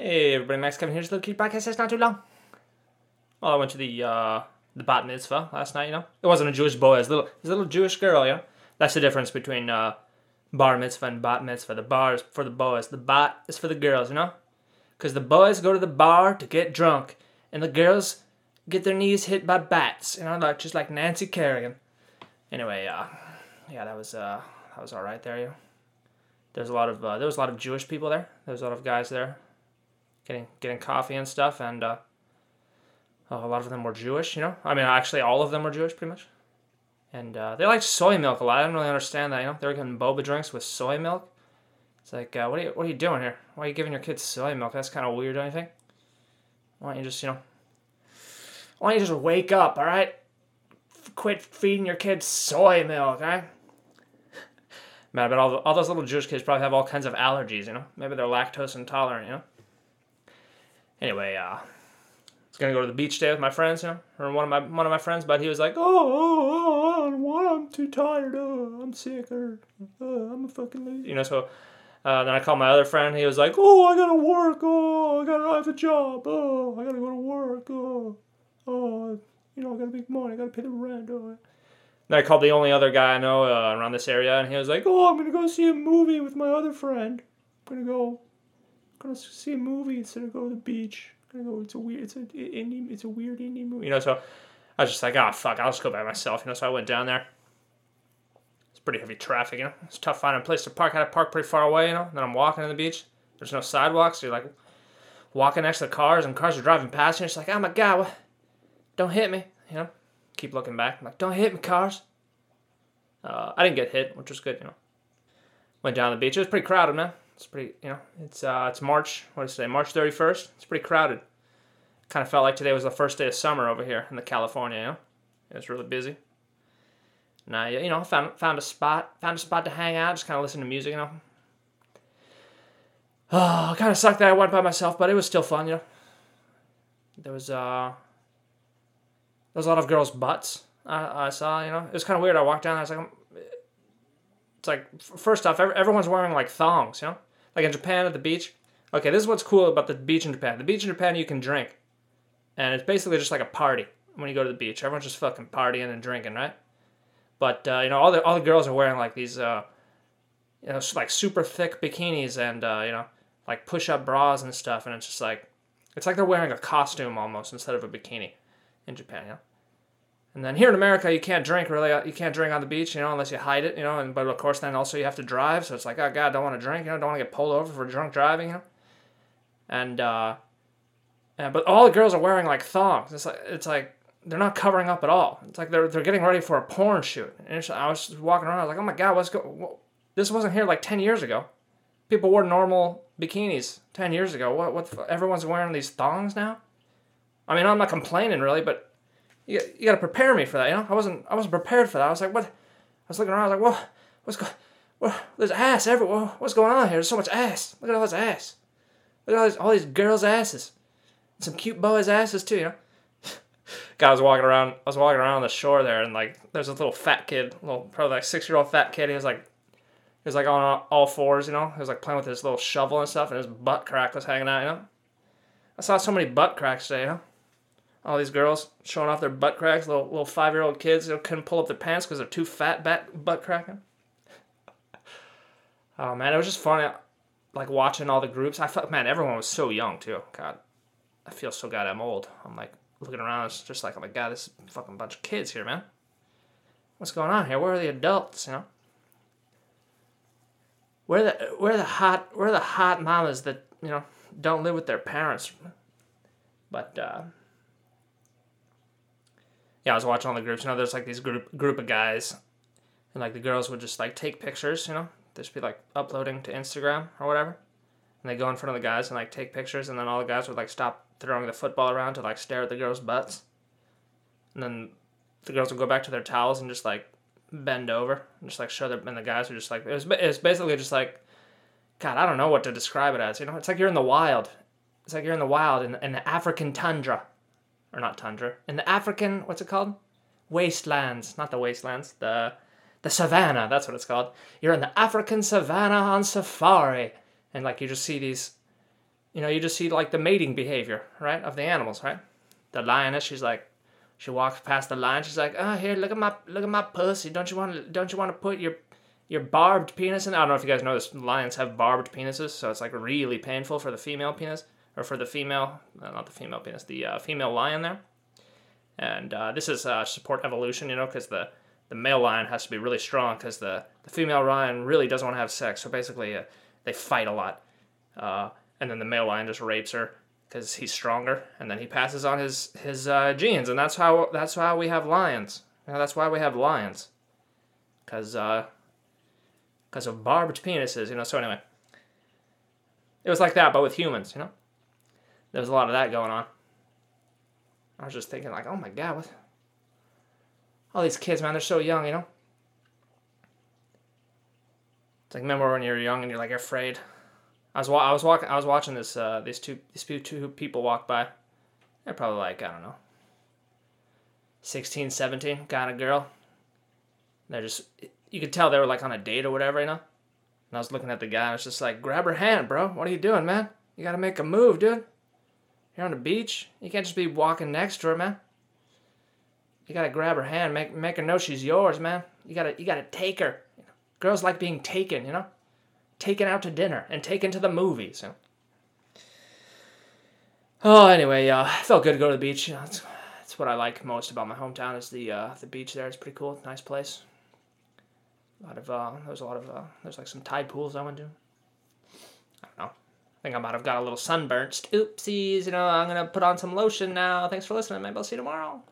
Hey everybody, Max Kevin here's the Little Cute Podcast. It's not too long. Well, I went to the uh, the bat mitzvah last night. You know, it wasn't a Jewish boy. It was a little, it was a little Jewish girl. You know, that's the difference between uh, bar mitzvah and bat mitzvah. The bar is for the boys. The bat is for the girls. You know, because the boys go to the bar to get drunk, and the girls get their knees hit by bats. You know, like just like Nancy Kerrigan. Anyway, uh, yeah, that was uh, that was all right there. You. There's a lot of uh, there was a lot of Jewish people there. There was a lot of guys there, getting getting coffee and stuff, and uh, a lot of them were Jewish. You know, I mean, actually, all of them were Jewish, pretty much. And uh, they liked soy milk a lot. I didn't really understand that. You know, they were getting boba drinks with soy milk. It's like, uh, what are you what are you doing here? Why are you giving your kids soy milk? That's kind of weird, don't you think? Why don't you just you know? Why don't you just wake up? All right, quit feeding your kids soy milk, all right? Man, but all, the, all those little Jewish kids probably have all kinds of allergies, you know? Maybe they're lactose intolerant, you know? Anyway, uh, I was gonna go to the beach day with my friends, you know, or one of my one of my friends, but he was like, "Oh, oh, oh I don't want. I'm too tired. Oh, I'm sick, or oh, I'm a fucking lazy," you know. So uh, then I called my other friend. He was like, "Oh, I gotta work. Oh, I gotta I have a job. Oh, I gotta go to work. Oh, oh, you know, I gotta make money. I gotta pay the rent. Oh." Then I called the only other guy I know uh, around this area, and he was like, "Oh, I'm gonna go see a movie with my other friend. I'm gonna go, gonna see a movie instead of go to the beach. I'm gonna go. It's a weird. It's a indie. It's a weird indie movie. You know." So I was just like, "Ah, oh, fuck. I'll just go by myself." You know. So I went down there. It's pretty heavy traffic. You know. It's tough finding a place to park. I had to park pretty far away. You know. And then I'm walking to the beach. There's no sidewalks. So you're like walking next to the cars, and cars are driving past you. It's like, "Oh my god, what? don't hit me." You know keep looking back. I'm like, don't hit me, cars. Uh, I didn't get hit, which was good, you know. Went down the beach. It was pretty crowded, man. It's pretty, you know, it's uh, it's March. What did I say? March 31st. It's pretty crowded. Kind of felt like today was the first day of summer over here in the California. You know, it was really busy. And I, you know, found found a spot, found a spot to hang out, just kind of listen to music, you know. Oh, kind of sucked that I went by myself, but it was still fun, you know. There was uh there was a lot of girls' butts I, I saw. You know, it was kind of weird. I walked down. There, I was like, it's like first off, everyone's wearing like thongs. You know, like in Japan at the beach. Okay, this is what's cool about the beach in Japan. The beach in Japan you can drink, and it's basically just like a party when you go to the beach. Everyone's just fucking partying and drinking, right? But uh, you know, all the all the girls are wearing like these, uh, you know, like super thick bikinis and uh, you know, like push up bras and stuff, and it's just like, it's like they're wearing a costume almost instead of a bikini in Japan, you know. And then here in America, you can't drink really. You can't drink on the beach, you know, unless you hide it, you know. And but of course, then also you have to drive, so it's like, oh God, don't want to drink, you know, don't want to get pulled over for drunk driving, you know. And uh, but all the girls are wearing like thongs. It's like it's like they're not covering up at all. It's like they're they're getting ready for a porn shoot. And I was walking around, I was like, oh my God, what's going? This wasn't here like ten years ago. People wore normal bikinis ten years ago. What what? Everyone's wearing these thongs now. I mean, I'm not complaining really, but you, you got to prepare me for that. You know, I wasn't I wasn't prepared for that. I was like, what? I was looking around. I was like, what? What's going? What? There's ass everywhere. What's going on here? There's so much ass. Look at all this ass. Look at all these all these girls' asses. And some cute boys' asses too. You know. Guy was walking around. I was walking around the shore there, and like, there's a little fat kid, little probably like six year old fat kid. He was like, he was like on all fours, you know. He was like playing with his little shovel and stuff, and his butt crack was hanging out, you know. I saw so many butt cracks today, you know all these girls showing off their butt cracks, little little five year old kids who couldn't pull up their pants because they're too fat back butt cracking. oh man, it was just funny, like watching all the groups. I felt man, everyone was so young too. God, I feel so goddamn old. I'm like looking around, it's just like oh my god, this fucking bunch of kids here, man. What's going on here? Where are the adults? You know. Where the where the hot where the hot mamas that you know don't live with their parents? But uh, yeah, I was watching all the groups. You know, there's like these group group of guys, and like the girls would just like take pictures. You know, they just be like uploading to Instagram or whatever, and they go in front of the guys and like take pictures, and then all the guys would like stop throwing the football around to like stare at the girls' butts, and then the girls would go back to their towels and just like bend over and just like show their and the guys were just like it was it's basically just like God I don't know what to describe it as you know? It's like you're in the wild. It's like you're in the wild in, in the African tundra or not tundra, in the African, what's it called? Wastelands, not the wastelands, the the savannah, that's what it's called. You're in the African savannah on safari. And like you just see these you know, you just see like the mating behavior, right, of the animals, right? The lioness, she's like, she walks past the lion. She's like, "Oh, here, look at my look at my pussy. Don't you want to don't you want to put your your barbed penis in?" I don't know if you guys know this. Lions have barbed penises, so it's like really painful for the female penis or for the female, uh, not the female penis, the uh, female lion there. And uh, this is uh, support evolution, you know, because the the male lion has to be really strong because the the female lion really doesn't want to have sex. So basically, uh, they fight a lot, uh, and then the male lion just rapes her because he's stronger, and then he passes on his his genes, and that's how that's how we have lions. You know, that's why we have lions, because because of barbed penises. You know. So anyway, it was like that, but with humans. You know, there was a lot of that going on. I was just thinking, like, oh my god, what? All these kids, man, they're so young. You know. It's like remember when you're young and you're like afraid. I was wa- I was walking I was watching this uh these two these two, people walk by. They're probably like, I don't know. 16, 17 kind of girl. They're just you could tell they were like on a date or whatever, you know? And I was looking at the guy, I was just like, grab her hand, bro. What are you doing, man? You gotta make a move, dude. You're on the beach. You can't just be walking next to her, man. You gotta grab her hand, make make her know she's yours, man. You gotta you gotta take her. Girls like being taken, you know? Taken out to dinner and taken to the movies. You know? Oh, anyway, uh, felt good to go to the beach. You know, that's, that's what I like most about my hometown is the uh, the beach there. It's pretty cool, nice place. A lot of uh, there's a lot of uh, there's like some tide pools I went to. I don't know. I think I might have got a little sunburnt. Oopsies, you know. I'm gonna put on some lotion now. Thanks for listening. Maybe I'll see you tomorrow.